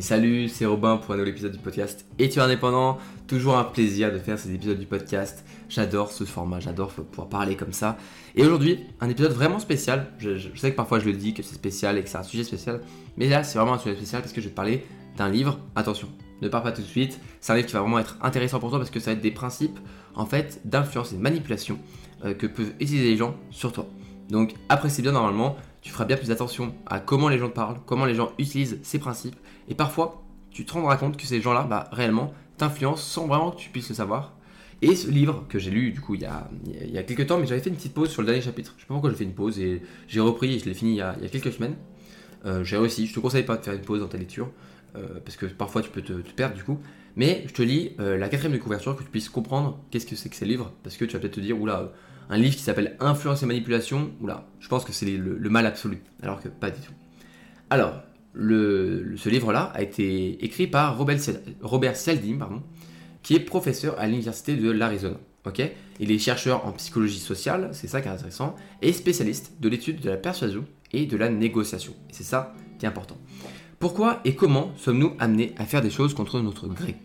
Salut, c'est Robin pour un nouvel épisode du podcast Et tu es indépendant? Toujours un plaisir de faire ces épisodes du podcast. J'adore ce format, j'adore pouvoir parler comme ça. Et aujourd'hui, un épisode vraiment spécial. Je, sais que parfois je le dis que c'est spécial et que c'est un sujet spécial. Mais là, c'est vraiment un sujet spécial parce que je vais te parler d'un livre. Attention, ne pars pas tout de suite. C'est un livre qui va vraiment être intéressant pour toi parce que ça va être des principes en fait d'influence et de manipulation euh, que peuvent utiliser les gens sur toi. Donc apprécie bien normalement tu feras bien plus attention à comment les gens te parlent, comment les gens utilisent ces principes, et parfois, tu te rendras compte que ces gens-là, bah, réellement, t'influencent sans vraiment que tu puisses le savoir. Et ce livre que j'ai lu du coup il y, a, il y a quelques temps, mais j'avais fait une petite pause sur le dernier chapitre. Je sais pas pourquoi j'ai fait une pause et j'ai repris et je l'ai fini il y, a, quelques semaines. Euh, j'ai réussi, je te conseille pas de faire une pause dans ta lecture euh, parce que parfois tu peux te, perdre du coup. Mais je te lis euh, la quatrième de couverture que tu puisses comprendre qu'est-ce que c'est que ces livres parce que tu vas peut-être te dire oula un livre qui s'appelle Influence et manipulation, oula, je pense que c'est le, mal absolu, alors que pas du tout. Alors, ce livre-là a été écrit par Robert, Robert pardon, qui est professeur à l'université de l'Arizona. Il est chercheur en psychologie sociale, c'est ça qui est intéressant, et spécialiste de l'étude de la persuasion et de la négociation. C'est ça qui est important. Pourquoi et comment sommes-nous amenés à faire des choses contre notre gré?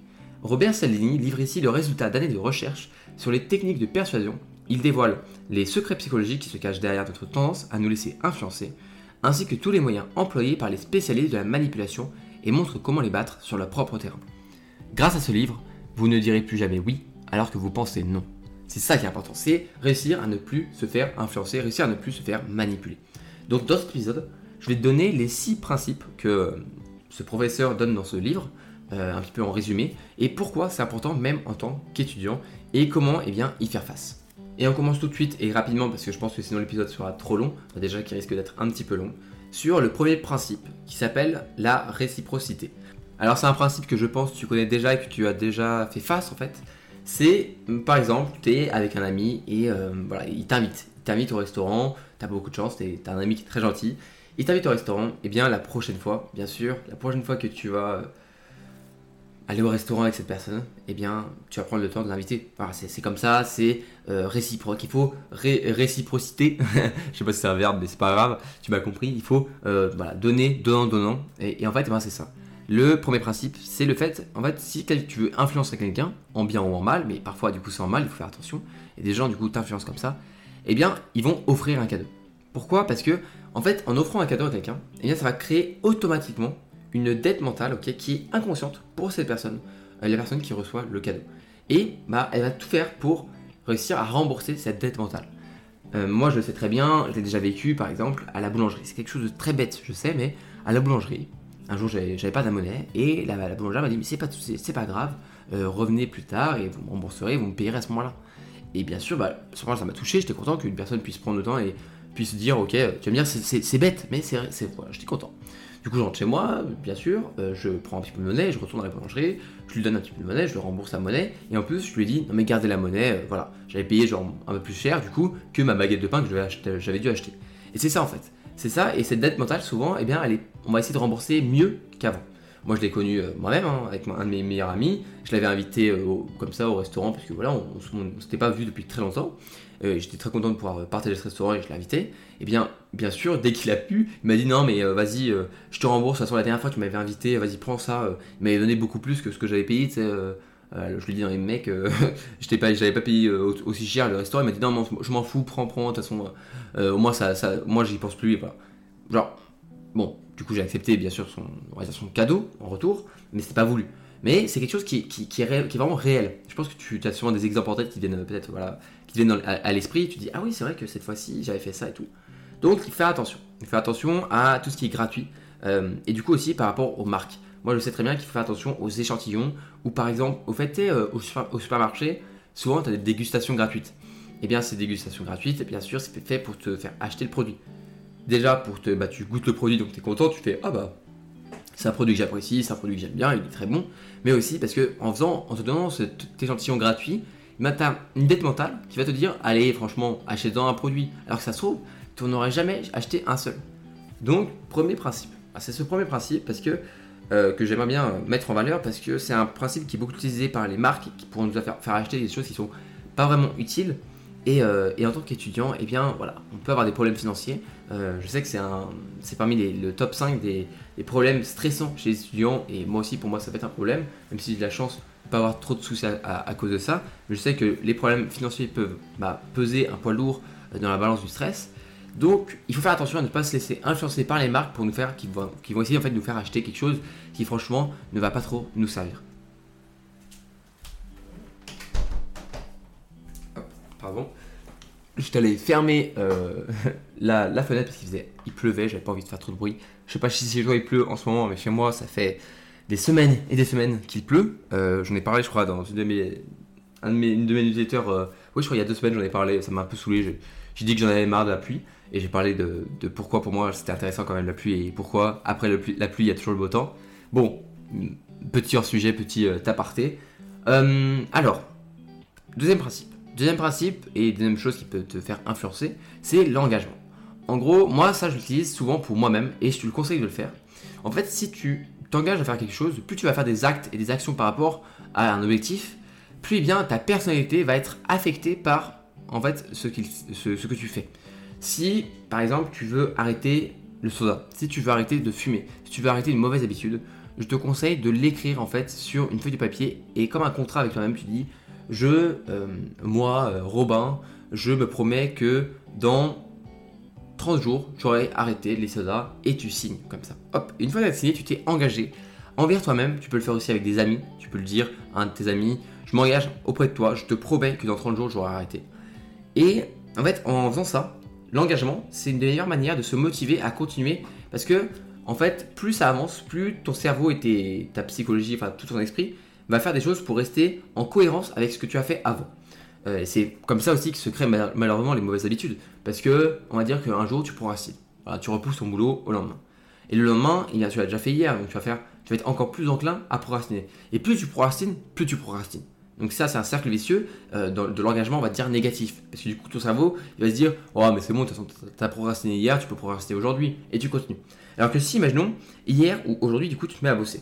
Robert Saldini livre ici le résultat d'années de recherche sur les techniques de persuasion il dévoile les secrets psychologiques qui se cachent derrière notre tendance à nous laisser influencer, ainsi que tous les moyens employés par les spécialistes de la manipulation et montre comment les battre sur leur propre terrain. Grâce à ce livre, vous ne direz plus jamais oui alors que vous pensez non. C'est ça qui est important, c'est réussir à ne plus se faire influencer, réussir à ne plus se faire manipuler. Donc dans cet épisode, je vais te donner les six principes que ce professeur donne dans ce livre, euh, un petit peu en résumé, et pourquoi c'est important même en tant qu'étudiant, et comment eh bien, y faire face. Et on commence tout de suite et rapidement parce que je pense que sinon l'épisode sera trop long, déjà qu'il risque d'être un petit peu long, sur le premier principe qui s'appelle la réciprocité. Alors c'est un principe que je pense que tu connais déjà et que tu as déjà fait face en fait. C'est par exemple, tu es avec un ami et euh, voilà, il t'invite. Il t'invite au restaurant, tu as beaucoup de chance, tu as un ami qui est très gentil. Il t'invite au restaurant, et bien la prochaine fois, bien sûr, la prochaine fois que tu vas aller au restaurant avec cette personne, eh bien, tu vas prendre le temps de l'inviter. c'est comme ça, c'est euh, réciproque. Il faut réciprocité. Je sais pas si c'est un verbe, mais c'est pas grave. Tu m'as compris. Il faut euh, donner, donnant, donnant. Et, en fait, eh ben, c'est ça. Le premier principe, c'est le fait, en fait, si tu veux influencer quelqu'un, en bien ou en mal, mais parfois du coup c'est en mal, il faut faire attention, et des gens du coup t'influencent comme ça, eh bien, ils vont offrir un cadeau. Pourquoi? Parce que, en fait, en offrant un cadeau à quelqu'un, eh bien, ça va créer automatiquement une dette mentale qui est inconsciente pour cette personne, euh, la personne qui reçoit le cadeau. Et bah, elle va tout faire pour réussir à rembourser cette dette mentale. Euh, moi, je le sais très bien, je l'ai déjà vécu par exemple à la boulangerie. C'est quelque chose de très bête, je sais, mais à la boulangerie, un jour j'avais pas de monnaie et la, la boulangère m'a dit Mais c'est pas, c'est grave, euh, revenez plus tard et vous me rembourserez, vous me payerez à ce moment-là. Et bien sûr, bah, ce moment ça m'a touché, j'étais content qu'une personne puisse prendre le temps et puisse dire Ok, tu vas me dire c'est bête, mais c'est voilà, j'étais content. Du coup, je rentre chez moi, bien sûr, euh, je prends un petit peu de monnaie, je retourne à la boulangerie, je lui donne un petit peu de monnaie, je lui rembourse la monnaie, et en plus, je lui dis, non mais gardez la monnaie, euh, voilà, j'avais payé genre un peu plus cher, du coup, que ma baguette de pain que j'avais dû acheter. Et c'est ça en fait, c'est ça, et cette dette mentale, souvent, eh bien, elle est, on va essayer de rembourser mieux qu'avant. Moi, je l'ai connu euh, moi-même, hein, avec un de mes meilleurs amis, je l'avais invité comme ça au restaurant, parce que voilà, on, on s'était pas vu depuis très longtemps, euh, j'étais très content de pouvoir partager ce restaurant et je l'ai invité. Et eh bien, bien sûr, dès qu'il a pu, il m'a dit non, mais euh, vas-y, euh, je te rembourse. De toute façon, la dernière fois, tu m'avais invité, vas-y, prends ça. il m'avait donné beaucoup plus que ce que j'avais payé. Je lui ai dit, non, mais mec, je pas, j'avais pas payé aussi cher le restaurant. Il m'a dit non, je m'en fous, prends, prends. De toute façon, au moins, ça, ça, moi, j'y pense plus. voilà. Genre, bon, du coup, j'ai accepté, bien sûr, son, cadeau en retour, mais c'était pas voulu mais c'est quelque chose qui, qui, est qui, est vraiment réel. Je pense que tu as souvent des exemples en tête qui viennent peut-être voilà, qui viennent à, l'esprit. Tu dis ah oui c'est vrai que cette fois-ci j'avais fait ça et tout. Donc il fait attention. Il fait attention à tout ce qui est gratuit euh, et du coup aussi par rapport aux marques. Moi je sais très bien qu'il faut faire attention aux échantillons ou par exemple au fait euh, au, supermarché souvent tu as des dégustations gratuites. Eh bien ces dégustations gratuites bien sûr c'est fait pour te faire acheter le produit. Déjà pour te bah, tu goûtes le produit donc tu es content tu fais ah bah c'est un produit que j'apprécie, c'est un produit que j'aime bien, il est très bon, mais aussi parce que en faisant, en te donnant cet échantillon gratuit, bah, tu as une dette mentale qui va te dire allez, franchement, achète-en un produit. Alors que ça se trouve, tu n'aurais jamais acheté un seul. Donc, premier principe. Ah, c'est ce premier principe parce que, euh, que j'aimerais bien mettre en valeur parce que c'est un principe qui est beaucoup utilisé par les marques qui pourront nous faire, acheter des choses qui sont pas vraiment utiles Euh, et, en tant qu'étudiant, eh bien, voilà, on peut avoir des problèmes financiers. Euh, je sais que c'est, c'est parmi les, le top 5 des, problèmes stressants chez les étudiants. Et moi aussi, pour moi, ça peut être un problème, même si j'ai de la chance ne pas avoir trop de soucis à, cause de ça. je sais que les problèmes financiers peuvent bah, peser un poids lourd euh, dans la balance du stress. Donc, il faut faire attention à ne pas se laisser influencer par les marques pour nous faire, qui vont, qui vont essayer en fait de nous faire acheter quelque chose qui franchement ne va pas trop nous servir. Pardon. J'étais allé fermer euh, la, fenêtre parce qu'il faisait, il pleuvait, j'avais pas envie de faire trop de bruit. Je sais pas si chez toi il pleut en ce moment, mais chez moi ça fait des semaines et des semaines qu'il pleut. Euh, j'en ai parlé, je crois, dans une de mes, un de mes, de mes newsletters. Euh, oui, je crois il y a deux semaines j'en ai parlé, ça m'a un peu saoulé. J'ai dit que j'en avais marre de la pluie et j'ai parlé de, pourquoi pour moi c'était intéressant quand même la pluie et pourquoi après la pluie il y a toujours le beau temps. Bon, petit hors sujet, petit aparté. alors, deuxième principe Deuxième principe, et deuxième chose qui peut te faire influencer, c'est l'engagement. En gros, moi, ça, je l'utilise souvent pour moi-même et je te le conseille de le faire. En fait, si tu t'engages à faire quelque chose, plus tu vas faire des actes et des actions par rapport à un objectif, plus eh bien ta personnalité va être affectée par en fait ce, que tu fais. Si par exemple tu veux arrêter le soda, si tu veux arrêter de fumer, si tu veux arrêter une mauvaise habitude, je te conseille de l'écrire en fait sur une feuille de papier et comme un contrat avec toi-même, tu dis je, euh, moi, euh, Robin, je me promets que dans 30 jours, j'aurai arrêté les sodas et tu signes comme ça. Hop, une fois que tu as signé, tu t'es engagé envers toi-même. Tu peux le faire aussi avec des amis. Tu peux le dire à un de tes amis Je m'engage auprès de toi, je te promets que dans 30 jours, j'aurai arrêté. Et en fait, en faisant ça, l'engagement, c'est une des meilleures manières de se motiver à continuer parce que, en fait, plus ça avance, plus ton cerveau et ta psychologie, enfin tout ton esprit, va faire des choses pour rester en cohérence avec ce que tu as fait avant. Euh, c'est comme ça aussi que se créent malheureusement les mauvaises habitudes. Parce que, on va dire qu'un jour, tu procrastines. Voilà, tu repousses ton boulot au lendemain. Et le lendemain, tu l'as déjà fait hier, donc tu vas, faire, tu vas être encore plus enclin à procrastiner. Et plus tu procrastines, plus tu procrastines. Donc ça, c'est un cercle vicieux euh, de, l'engagement, on va dire, négatif. Parce que du coup, ton cerveau, il va se dire, oh mais c'est bon, tu as procrastiné hier, tu peux procrastiner aujourd'hui, et tu continues. Alors que si, imaginons, hier ou aujourd'hui, du coup, tu te mets à bosser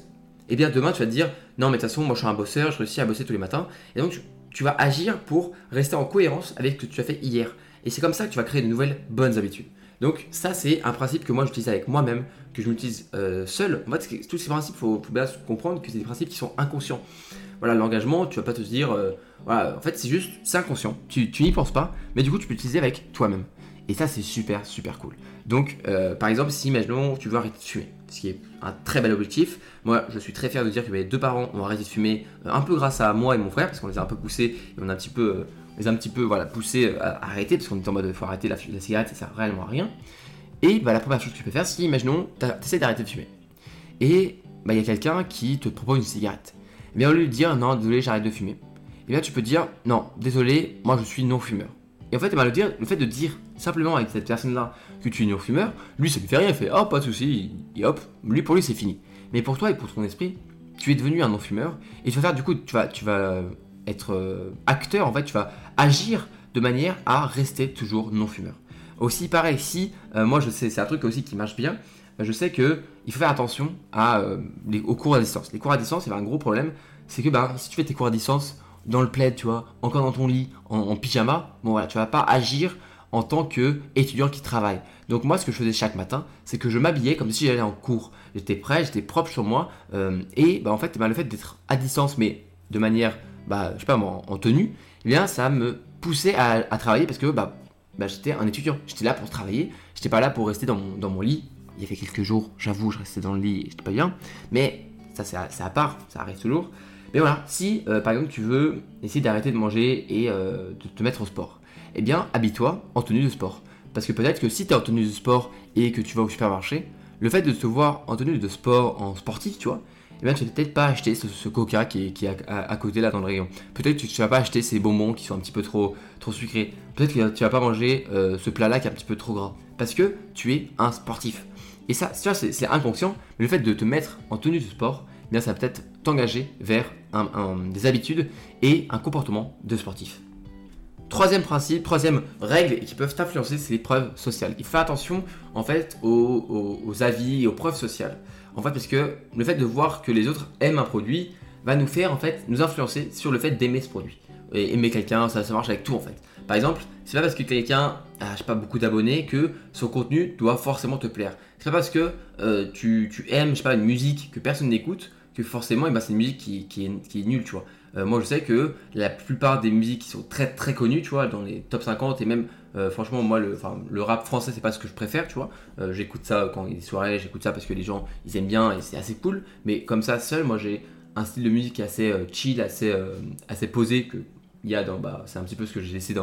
et eh bien demain tu vas te dire non mais de toute façon moi je suis un bosseur, je réussis à bosser tous les matins et donc tu, vas agir pour rester en cohérence avec ce que tu as fait hier. Et c'est comme ça que tu vas créer de nouvelles bonnes habitudes. Donc ça c'est un principe que moi j'utilise avec moi-même, que je m'utilise euh, seul. En fait tous ces principes, il faut, bien comprendre que c'est des principes qui sont inconscients. Voilà, l'engagement, tu vas pas te dire, euh, voilà, en fait c'est juste, c'est inconscient, tu, tu n'y penses pas, mais du coup tu peux l'utiliser avec toi-même. Et ça c'est super super cool. Donc euh, par exemple si imaginons tu veux arrêter de fumer, ce qui est un très bel objectif. Moi, je suis très fier de dire que mes deux parents ont arrêté de fumer, euh, un peu grâce à moi et mon frère, parce qu'on les a un peu poussés, et on a un petit peu, euh, les a un petit peu voilà, poussés euh, à arrêter, parce qu'on était en mode il faut arrêter la, cigarette, ça sert réellement à rien. Et bah, la première chose que tu peux faire, c'est imaginons, tu d'arrêter de fumer. Et bah, il y a quelqu'un qui te propose une cigarette. Et bien au lieu de dire non, désolé, j'arrête de fumer, et eh bien tu peux dire non, désolé, moi je suis non-fumeur. Et en fait, le, dire, le fait de dire simplement avec cette personne-là que tu es non-fumeur, lui ça lui fait rien, il fait oh pas de souci, et hop, lui pour lui c'est fini. Mais pour toi et pour ton esprit, tu es devenu un non-fumeur et tu vas faire du coup, tu vas, être euh, acteur en fait, tu vas agir de manière à rester toujours non-fumeur. Aussi pareil, si euh, moi je sais, c'est un truc aussi qui marche bien, je sais que il faut faire attention euh, aux cours à distance. Les cours à distance, il un gros problème, c'est que bah, si tu fais tes cours à distance dans le plaid, tu vois, encore dans ton lit, en, pyjama, bon voilà, tu vas pas agir en tant qu'étudiant qui travaille. Donc moi, ce que je faisais chaque matin, c'est que je m'habillais comme si j'allais en cours. J'étais prêt, j'étais propre sur moi, euh, et bah, en fait, bah, le fait d'être à distance, mais de manière, bah, je sais pas en, tenue, eh bien, ça me poussait à, travailler parce que bah, bah, j'étais un étudiant. J'étais là pour travailler, j'étais pas là pour rester dans mon, dans mon lit. Il y avait quelques jours, j'avoue, je restais dans le lit j'étais pas bien, mais ça c'est à, à, part, ça arrive toujours. Mais voilà, si euh, par exemple tu veux essayer d'arrêter de manger et euh, de te mettre au sport, eh bien habille-toi en tenue de sport. Parce que peut-être que si tu es en tenue de sport et que tu vas au supermarché, le fait de te voir en tenue de sport, en sportif, tu vois, eh bien tu vas peut-être pas acheter ce, coca qui est, à, côté là dans le rayon. Peut-être que tu vas pas acheter ces bonbons qui sont un petit peu trop, trop sucrés. Peut-être que tu vas pas manger euh, ce plat là qui est un petit peu trop gras. Parce que tu es un sportif. Et ça, c'est inconscient, mais le fait de te mettre en tenue de sport, eh bien ça va peut-être t'engager vers des habitudes et un comportement de sportif. Troisième principe, troisième règle qui peuvent t'influencer, c'est les preuves sociales. Il faut attention en fait aux, avis et aux preuves sociales. En fait, parce que le fait de voir que les autres aiment un produit va nous faire en fait nous influencer sur le fait d'aimer ce produit. et aimer quelqu'un, ça, ça marche avec tout en fait. Par exemple, c'est pas parce que quelqu'un a pas, beaucoup d'abonnés que son contenu doit forcément te plaire. C'est pas parce que euh, tu, tu, aimes je sais pas, une musique que personne n'écoute que forcément eh ben, c'est une musique qui, qui, est, nulle, tu vois. Euh, moi je sais que la plupart des musiques qui sont très très connues, tu vois, dans les top 50 et même euh, franchement moi le, le rap français c'est pas ce que je préfère, tu vois. j'écoute ça quand il y a des soirées, j'écoute ça parce que les gens ils aiment bien et c'est assez cool. Mais comme ça seul, moi j'ai un style de musique assez chill, assez, assez posé que il dans, bah, c'est un petit peu ce que j'ai laissé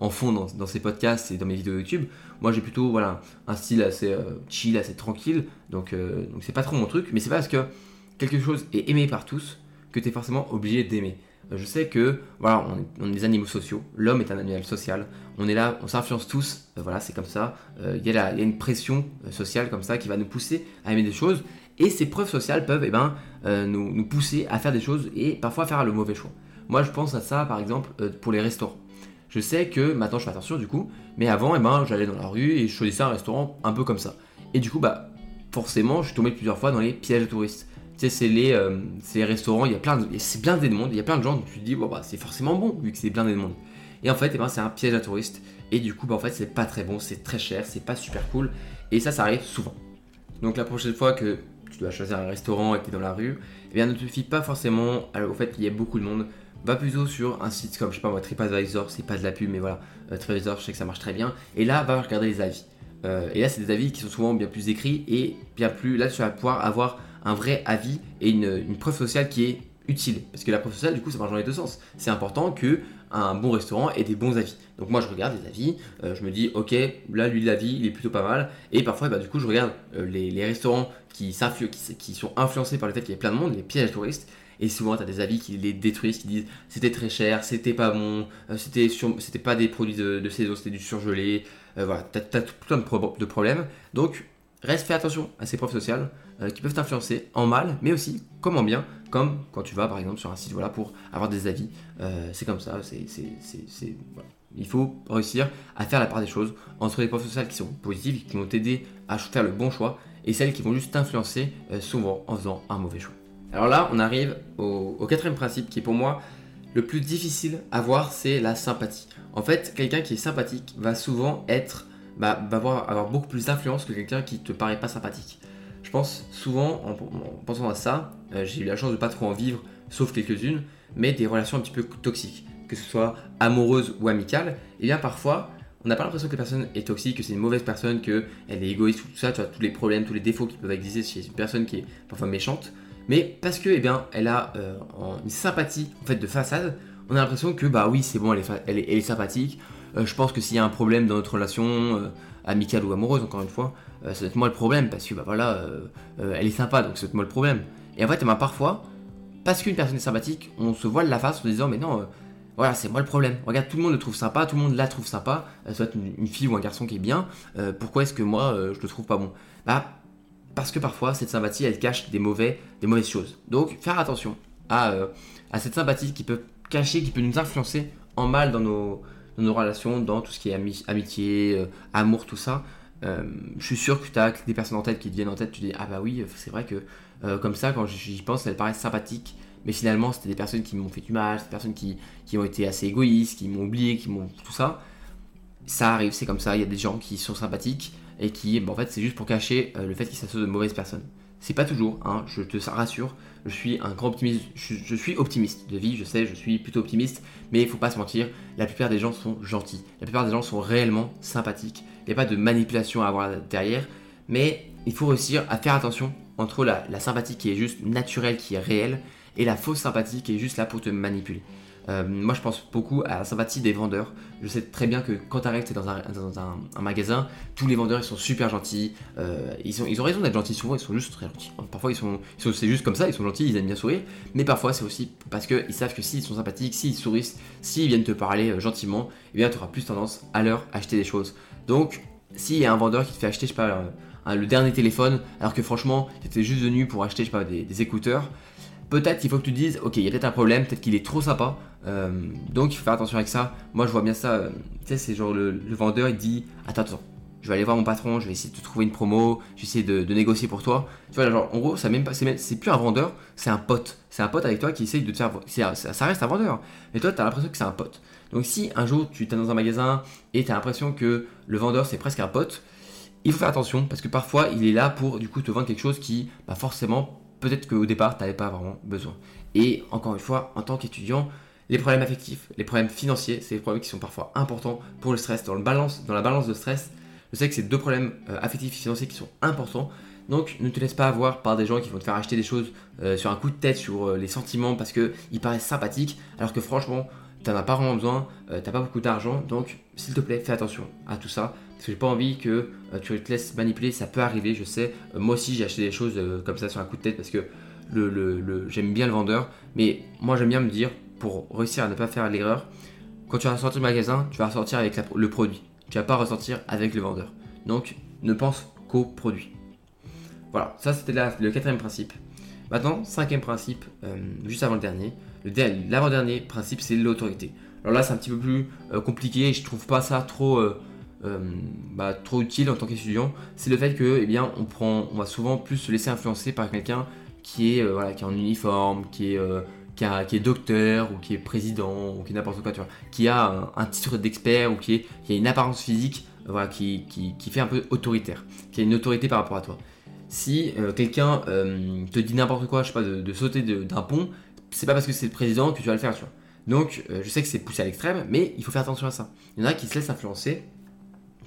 en fond dans, dans, ces podcasts et dans mes vidéos YouTube. Moi, j'ai plutôt voilà, un style assez euh, chill, assez tranquille. Donc, euh, donc c'est pas trop mon truc. Mais c'est pas parce que quelque chose est aimé par tous que tu es forcément obligé d'aimer. Euh, je sais que voilà, on est, des animaux sociaux. L'homme est un animal social. On est là, on s'influence tous. voilà, c'est comme ça. Il y, y, a une pression sociale comme ça qui va nous pousser à aimer des choses. Et ces preuves sociales peuvent eh ben, nous, pousser à faire des choses et parfois à faire le mauvais choix. Moi, je pense à ça, par exemple, euh, pour les restaurants. Je sais que maintenant, je fais attention du coup, mais avant, eh ben, j'allais dans la rue et je choisissais un restaurant un peu comme ça. Et du coup, bah, forcément, je suis tombé plusieurs fois dans les pièges de touristes. C'est les, euh, restaurants, il y a plein de, c'est de monde, il y a plein de gens, donc tu te dis, bon, bah, c'est forcément bon, vu que c'est blindé de monde. Et en fait, eh ben, c'est un piège à touristes. Et du coup, bah, en fait, c'est pas très bon, c'est très cher, c'est pas super cool. Et ça, ça arrive souvent. Donc la prochaine fois que tu dois choisir un restaurant et que tu es dans la rue, eh bien, ne te fie pas forcément au fait qu'il y ait beaucoup de monde va plutôt sur un site comme, je sais pas moi, TripAdvisor, c'est pas de la pub, mais voilà, euh, TripAdvisor, je sais que ça marche très bien. Et là, va regarder les avis. Euh, et là, c'est des avis qui sont souvent bien plus écrits et bien plus. Là, tu vas pouvoir avoir un vrai avis et une, preuve sociale qui est utile. Parce que la preuve sociale, du coup, ça marche dans les deux sens. C'est important que un bon restaurant ait des bons avis. Donc moi, je regarde les avis, euh, je me dis, ok, là, lui, l'avis, il est plutôt pas mal. Et parfois, bah, du coup, je regarde les, restaurants qui, qui, sont influencés par le fait qu'il y ait plein de monde, les pièges touristes. Et souvent, tu as des avis qui les détruisent, qui disent c'était très cher, c'était pas bon, euh, c'était c'était pas des produits de, saison, c'était du surgelé. Euh, voilà, tu as, plein de, problèmes. Donc, reste fait attention à ces preuves sociales euh, qui peuvent t'influencer en mal, mais aussi comme en bien, comme quand tu vas par exemple sur un site voilà, pour avoir des avis. c'est comme ça, c'est, voilà. il faut réussir à faire la part des choses entre les preuves sociales qui sont positives, qui vont t'aider à faire le bon choix, et celles qui vont juste t'influencer souvent en faisant un mauvais choix. Alors là, on arrive au, quatrième principe qui est pour moi le plus difficile à voir, c'est la sympathie. En fait, quelqu'un qui est sympathique va souvent être, bah, va avoir, beaucoup plus d'influence que quelqu'un qui te paraît pas sympathique. Je pense souvent, en, pensant à ça, euh, j'ai eu la chance de pas trop en vivre, sauf quelques-unes, mais des relations un petit peu toxiques, que ce soit amoureuses ou amicales, et bien parfois, on n'a pas l'impression que la personne est toxique, que c'est une mauvaise personne, qu'elle est égoïste, tout ça, tu vois, tous les problèmes, tous les défauts qui peuvent exister chez une personne qui est parfois méchante mais parce que eh bien, elle a euh, une sympathie en fait de façade, on a l'impression que bah oui c'est bon, elle est, sympathique. Euh, je pense que s'il y a un problème dans notre relation euh, amicale ou amoureuse, encore une fois, doit être moi le problème parce que bah voilà, elle est sympa donc c'est moi le problème. Et en fait, bah, parfois, parce qu'une personne est sympathique, on se voile la face en disant mais non. voilà, c'est moi le problème. Regarde, tout le monde le trouve sympa, tout le monde la trouve sympa. soit une, une, fille ou un garçon qui est bien. pourquoi est-ce que moi, je le trouve pas bon? Bah, parce que parfois cette sympathie elle cache des, mauvais, des mauvaises choses. Donc faire attention à, euh, à cette sympathie qui peut cacher, qui peut nous influencer en mal dans nos, nos relations, dans tout ce qui est amitié, euh, amour, tout ça. Euh, je suis sûr que tu as des personnes en tête qui te viennent en tête, tu dis ah bah oui, c'est vrai que comme ça quand j'y pense elles paraissent sympathiques, mais finalement c'était des personnes qui m'ont fait du mal, des personnes qui, qui ont été assez égoïstes, qui m'ont oublié, qui m'ont tout ça. Ça arrive, c'est comme ça, il y a des gens qui sont sympathiques, et qui, bah, en fait, c'est juste pour cacher euh, le fait qu'il s'associe de mauvaises personnes. C'est pas toujours, hein, je te rassure, je suis un grand optimiste, je, suis optimiste de vie, je sais, je suis plutôt optimiste, mais il faut pas se mentir, la plupart des gens sont gentils, la plupart des gens sont réellement sympathiques, il n'y a pas de manipulation à avoir derrière, mais il faut réussir à faire attention entre la, la sympathie qui est juste naturelle, qui est réelle, et la fausse sympathie qui est juste là pour te manipuler. Euh, moi, je pense beaucoup à la sympathie des vendeurs. Je sais très bien que quand tu arrives dans, un, dans un, magasin, tous les vendeurs ils sont super gentils. Euh, ils, ils ont raison d'être gentils souvent, ils sont juste très gentils. Parfois, ils sont, c'est juste comme ça, ils sont gentils, ils aiment bien sourire. Mais parfois, c'est aussi parce qu'ils savent que s'ils sont sympathiques, s'ils sourient, s'ils viennent te parler euh, gentiment, eh bien, tu auras plus tendance à leur acheter des choses. Donc, s'il y a un vendeur qui te fait acheter, je sais pas, le dernier téléphone, alors que franchement, tu étais juste venu pour acheter, je sais pas, des écouteurs peut-être qu'il faut que tu dises, ok, il y a peut-être un problème, peut-être qu'il est trop sympa. Euh, donc il faut faire attention avec ça. Moi je vois bien ça, euh, tu sais, c'est genre le, vendeur il dit, attends, attends, je vais aller voir mon patron, je vais essayer de te trouver une promo, je vais essayer de, négocier pour toi. Tu vois, genre, en gros, ça même pas, c'est plus un vendeur, c'est un pote. C'est un pote avec toi qui essaye de te faire. Ça, ça reste un vendeur. Mais toi, tu as l'impression que c'est un pote. Donc, si un jour tu es dans un magasin et tu as l'impression que le vendeur c'est presque un pote, il faut faire attention parce que parfois il est là pour du coup te vendre quelque chose qui, bah, forcément, peut-être qu'au départ, tu n'avais pas vraiment besoin. Et encore une fois, en tant qu'étudiant, les problèmes affectifs, les problèmes financiers, c'est des problèmes qui sont parfois importants pour le stress. Dans, la balance de stress, je sais que c'est deux problèmes euh, affectifs et financiers qui sont importants. Donc ne te laisse pas avoir par des gens qui vont te faire acheter des choses euh, sur un coup de tête, sur euh, les sentiments, parce qu'ils paraissent sympathiques, alors que franchement, tu n'en as pas vraiment besoin, tu n'as pas beaucoup d'argent. Donc s'il te plaît, fais attention à tout ça. Parce que j'ai pas envie que tu te laisses manipuler, ça peut arriver, je sais. moi aussi j'ai acheté des choses comme ça sur un coup de tête parce que j'aime bien le vendeur. Mais moi j'aime bien me dire, pour réussir à ne pas faire l'erreur, quand tu vas sortir du magasin, tu vas ressortir avec le produit tu vas pas ressortir avec le vendeur. Donc, ne pense qu'au produit. Voilà, ça c'était le quatrième principe. Maintenant, cinquième principe, euh, juste avant le dernier. L'avant-dernier principe, c'est l'autorité. Alors là, c'est un petit peu plus euh, compliqué je trouve pas ça trop, euh, bah, trop utile en tant qu'étudiant. C'est le fait que, eh bien, on, prend, on va souvent plus se laisser influencer par quelqu'un qui est, voilà, qui est en uniforme, qui est qui, est docteur ou qui est président ou qui est n'importe quoi, tu vois, qui a un, titre d'expert ou qui, a une apparence physique voilà, qui, fait un peu autoritaire, qui a une autorité par rapport à toi. Si euh, quelqu'un euh, te dit n'importe quoi, je sais pas, de, sauter d'un pont, c'est pas parce que c'est le président que tu vas le faire, tu vois. Donc, euh, je sais que c'est poussé à l'extrême, mais il faut faire attention à ça. Il y en a qui se laissent influencer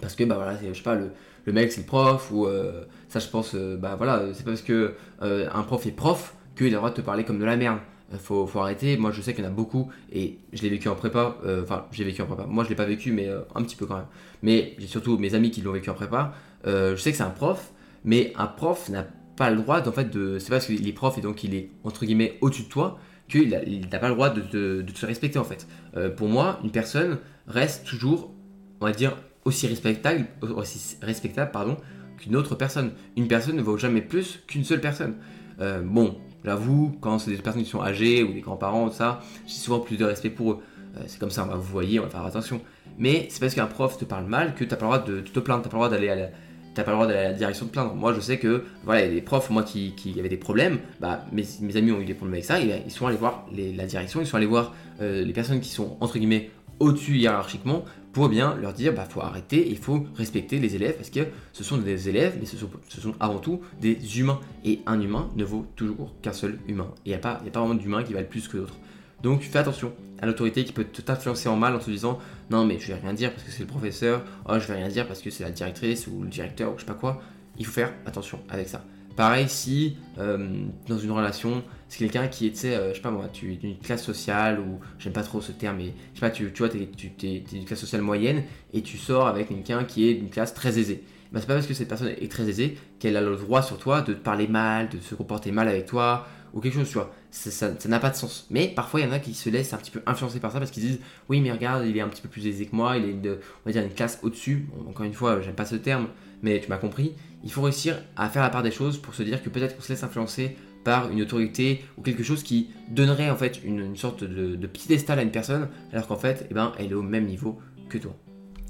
parce que, bah voilà, je sais pas, le, le mec c'est le prof ou ça, je pense, bah voilà, c'est pas parce que un prof est prof qu'il a le droit de te parler comme de la merde. Euh, faut, faut arrêter. Moi, je sais qu'il y en a beaucoup et je l'ai vécu en prépa. Euh, enfin, j'ai vécu en prépa. Moi, je l'ai pas vécu, mais euh, un petit peu quand même. Mais j'ai surtout mes amis qui l'ont vécu en prépa. je sais que c'est un prof, mais un prof n'a pas le droit d'en fait de. C'est parce qu'il est prof et donc il est entre guillemets au-dessus de toi qu'il n'a pas le droit de, de, te respecter en fait. pour moi, une personne reste toujours, on va dire, aussi respectable, aussi respectable pardon, qu'une autre personne. Une personne ne vaut jamais plus qu'une seule personne. bon, J'avoue, quand c'est des personnes qui sont âgées ou des grands-parents, tout ça, j'ai souvent plus de respect pour eux. Euh, c'est comme ça, vous voyez, on va faire attention. Mais c'est parce qu'un prof te parle mal que tu n'as pas le droit de, te plaindre, tu n'as pas le droit d'aller à la, pas le droit d'aller à la direction de plaindre. Moi, je sais que voilà, des profs, moi, qui, qui avaient des problèmes. Bah, mes, amis ont eu des problèmes avec ça. Ils, sont allés voir la direction, ils sont allés voir euh, les personnes qui sont entre guillemets au-dessus hiérarchiquement pour bien leur dire bah faut arrêter, il faut respecter les élèves parce que ce sont des élèves mais ce sont, avant tout des humains et un humain ne vaut toujours qu'un seul humain et il n'y a, pas, vraiment d'humain qui valent plus que d'autres. Donc fais attention à l'autorité qui peut t'influencer en mal en te disant non mais je vais rien dire parce que c'est le professeur, oh je vais rien dire parce que c'est la directrice ou le directeur ou je sais pas quoi. Il faut faire attention avec ça. Pareil si euh, dans une relation, c'est quelqu'un qui est, euh, je sais pas moi, tu es d'une classe sociale ou j'aime pas trop ce terme, mais je sais pas, tu, tu vois, tu es, d'une classe sociale moyenne et tu sors avec quelqu'un qui est d'une classe très aisée. Bah, c'est pas parce que cette personne est très aisée qu'elle a le droit sur toi de te parler mal, de se comporter mal avec toi ou quelque chose, tu vois. Ça n'a pas de sens. Mais parfois, il y en a qui se laissent un petit peu influencer par ça parce qu'ils disent Oui, mais regarde, il est un petit peu plus aisé que moi, il est, de, on va dire, une classe au-dessus. encore une fois, j'aime pas ce terme, mais tu m'as compris il faut réussir à faire la part des choses pour se dire que peut-être qu'on se laisse influencer par une autorité ou quelque chose qui donnerait en fait une, sorte de, de piédestal à une personne, alors qu'en fait, eh ben, elle est au même niveau que toi.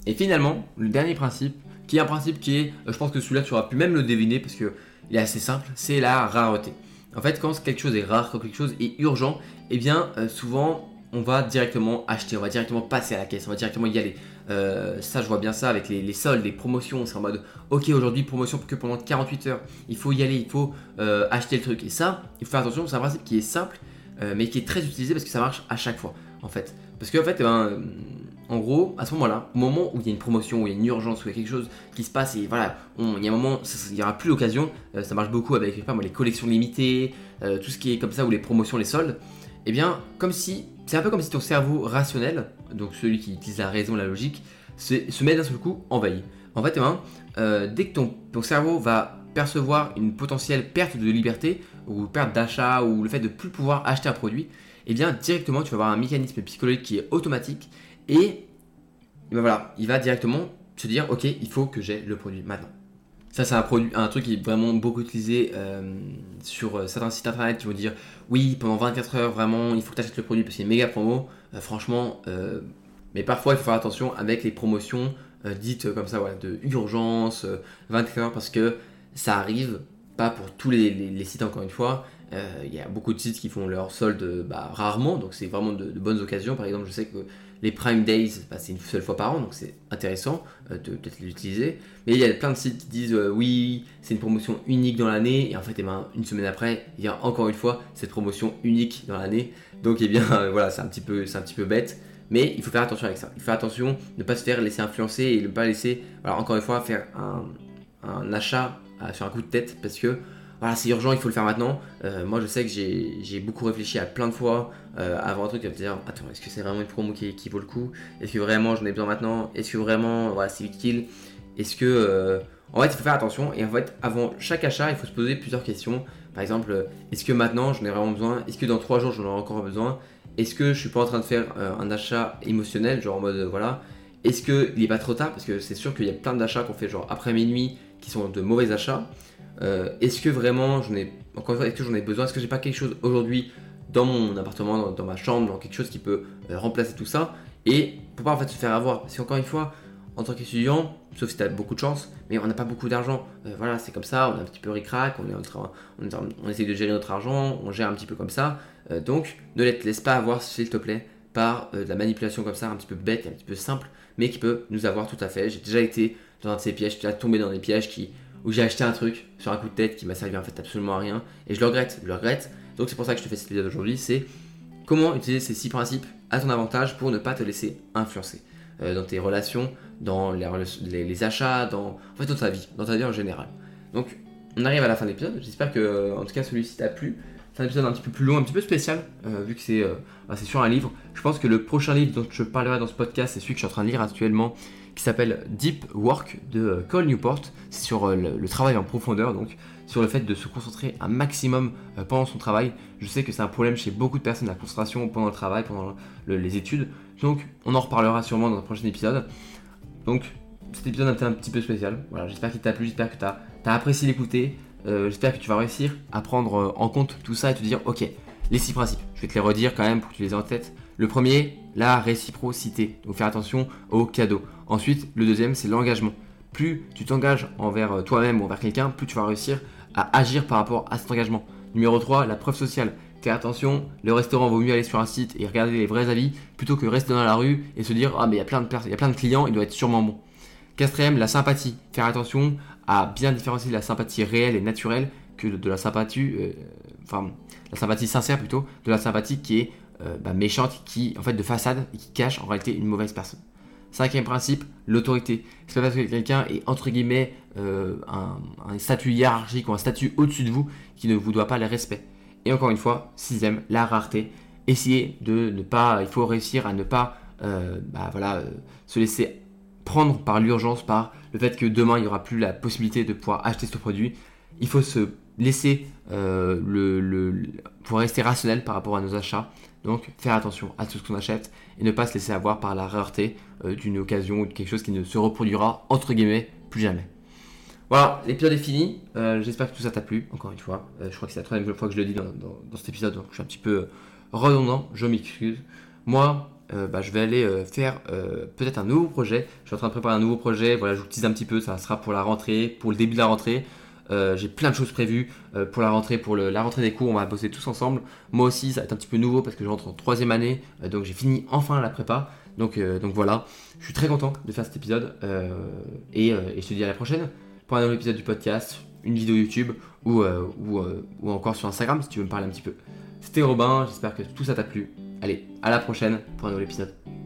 Et finalement, le dernier principe, qui est un principe qui est, euh, je pense que celui-là tu auras pu même le deviner parce qu'il est assez simple, c'est la rareté. En fait, quand quelque chose est rare, quand quelque chose est urgent, eh bien, euh, souvent, on va directement acheter, on va directement passer à la caisse, on va directement y aller. Euh, ça, je vois bien ça avec les, soldes, les promotions. C'est en mode, ok, aujourd'hui, promotion que pendant 48 heures. Il faut y aller, il faut euh, acheter le truc. Et ça, il faut faire attention, c'est un principe qui est simple, euh, mais qui est très utilisé parce que ça marche à chaque fois, en fait. Parce qu'en fait, eh ben, en gros, à ce moment-là, au moment où il y a une promotion, où il y a une urgence, où il y a quelque chose qui se passe, et voilà, il y a un moment, il n'y aura plus l'occasion. ça marche beaucoup avec les collections limitées, tout ce qui est comme ça, ou les promotions, les soldes. Eh bien, comme si c'est un peu comme si ton cerveau rationnel, donc celui qui utilise la raison, la logique, se, met d'un seul coup en veille. En fait, euh, dès que ton, cerveau va percevoir une potentielle perte de liberté, ou perte d'achat, ou le fait de plus pouvoir acheter un produit, eh bien directement tu vas avoir un mécanisme psychologique qui est automatique, et, ben voilà, il va directement se dire, ok, il faut que j'ai le produit maintenant. Ça, c'est un, produit, un truc qui est vraiment beaucoup utilisé euh, sur euh, certains sites internet qui vont dire oui, pendant 24 heures, vraiment, il faut que tu achètes le produit parce qu'il une méga promo. Euh, franchement, mais parfois, il faut faire attention avec les promotions dites comme ça, voilà, de urgence, 24 heures, parce que ça arrive pas pour tous les, sites encore une fois. Il y a beaucoup de sites qui font leur solde bah, rarement, donc c'est vraiment de, bonnes occasions. Par exemple, je sais que les Prime Days, bah, c'est une seule fois par an, donc c'est intéressant de peut-être l'utiliser. Mais il y a plein de sites qui disent oui, c'est une promotion unique dans l'année, et en fait, eh ben, une semaine après, il y a encore une fois cette promotion unique dans l'année. Donc, eh bien, voilà, c'est un, petit peu, un petit peu bête. Mais il faut faire attention avec ça. Il faut faire attention ne pas se faire laisser influencer et ne pas laisser, encore une fois, faire un, achat euh, sur un coup de tête parce que voilà, c'est urgent, il faut le faire maintenant. Euh, moi, je sais que j'ai beaucoup réfléchi à plein de fois euh, avant un truc, à me dire Attends, est-ce que c'est vraiment une promo qui, vaut le coup? Est-ce que vraiment j'en ai besoin maintenant? Est-ce que vraiment voilà, c'est utile? Est-ce que. En fait, il faut faire attention et en fait, avant chaque achat, il faut se poser plusieurs questions. Par exemple, est-ce que maintenant j'en ai vraiment besoin? Est-ce que dans trois jours j'en aurai encore besoin? Est-ce que je suis pas en train de faire euh, un achat émotionnel, genre en mode euh, voilà? Est-ce qu'il n'est pas trop tard? Parce que c'est sûr qu'il y a plein d'achats qu'on fait genre après minuit qui sont de mauvais achats. Euh, est-ce que vraiment j'en ai encore est-ce que j'en ai besoin? Est-ce que j'ai pas quelque chose aujourd'hui dans mon appartement, dans, ma chambre, dans quelque chose qui peut remplacer tout ça? Et pour pas en fait se faire avoir. Parce qu'encore une fois, en tant qu'étudiant, sauf si tu as beaucoup de chance, mais on n'a pas beaucoup d'argent. voilà, c'est comme ça, on est un petit peu ric-rac, on, on, on, essaie de gérer notre argent, on gère un petit peu comme ça. Euh, donc, ne les laisse pas avoir, s'il te plaît, par euh, de la manipulation comme ça, un petit peu bête, un petit peu simple, mais qui peut nous avoir tout à fait. J'ai déjà été dans un de ces pièges, déjà tombé dans des pièges qui, où j'ai acheté un truc sur un coup de tête qui m'a servi en fait absolument à rien, et je le regrette, je le regrette. Donc c'est pour ça que je te fais cette vidéo aujourd'hui, c'est comment utiliser ces six principes à ton avantage pour ne pas te laisser influencer euh, dans tes relations, dans les, achats, dans, en fait, dans ta vie, dans ta vie en général. Donc on arrive à la fin de l'épisode, j'espère que en tout cas celui-ci t'a plu. C'est un épisode un petit peu plus long, un petit peu spécial, euh, vu que euh, bah, c'est sur un livre. Je pense que le prochain livre dont je parlerai dans ce podcast, c'est celui que je suis en train de lire actuellement, qui s'appelle Deep Work de euh, Cole Newport. C'est sur le, travail en profondeur, donc sur le fait de se concentrer un maximum pendant son travail. Je sais que c'est un problème chez beaucoup de personnes, la concentration pendant le travail, pendant les études. Donc on en reparlera sûrement dans un prochain épisode. Donc cet épisode a été un petit peu spécial. Voilà, j'espère qu'il t'a plu, j'espère que tu as, as apprécié l'écouter. Euh, j'espère que tu vas réussir à prendre euh, en compte tout ça et te dire, ok, les six principes, je vais te les redire quand même pour que tu les aies en tête. Le premier, la réciprocité, donc faire attention aux cadeaux. Ensuite, le deuxième, c'est l'engagement. Plus tu t'engages envers euh, toi-même ou envers quelqu'un, plus tu vas réussir à agir par rapport à cet engagement. Numéro 3, la preuve sociale. Fais attention, le restaurant vaut mieux aller sur un site et regarder les vrais avis plutôt que rester dans la rue et se dire ah mais il y a plein de personnes, il y a plein de clients, il doit être sûrement bon. Quatrième, la sympathie. Faire attention à bien différencier la sympathie réelle et naturelle que de la sympathie, euh, enfin la sympathie sincère plutôt, de la sympathie qui est euh, bah, méchante, qui en fait de façade qui cache en réalité une mauvaise personne. Cinquième principe, l'autorité. C'est pas parce que quelqu'un est entre guillemets euh, un, statut hiérarchique ou un statut au-dessus de vous qui ne vous doit pas le respect. Et encore une fois, sixième, la rareté. Essayez de ne pas, il faut réussir à ne pas, bah, voilà, se laisser prendre par l'urgence, par le fait que demain il n'y aura plus la possibilité de pouvoir acheter ce produit. Il faut se laisser euh, le, pour rester rationnel par rapport à nos achats. Donc faire attention à tout ce qu'on achète et ne pas se laisser avoir par la rareté euh, d'une occasion ou de quelque chose qui ne se reproduira entre guillemets plus jamais. Voilà, l'épisode est fini. Euh, j'espère que tout ça t'a plu, encore une fois. je crois que c'est la troisième fois que je le dis dans, cet épisode, donc je suis un petit peu redondant, je m'excuse. Moi, euh, bah, je vais aller euh, faire euh, peut-être un nouveau projet. Je suis en train de préparer un nouveau projet. Voilà, je vous tease un petit peu. Ça sera pour la rentrée, pour le début de la rentrée. J'ai plein de choses prévues pour la rentrée, pour la rentrée des cours. On va bosser tous ensemble. Moi aussi, ça va être un petit peu nouveau parce que je rentre en troisième année. donc j'ai fini enfin la prépa. Donc, voilà, je suis très content de faire cet épisode. Et, je te dis à la prochaine pour un nouvel épisode du podcast, une vidéo YouTube ou, ou, ou encore sur Instagram si tu veux me parler un petit peu. C'était Robin, j'espère que tout ça t'a plu. Allez, à la prochaine pour un nouvel épisode.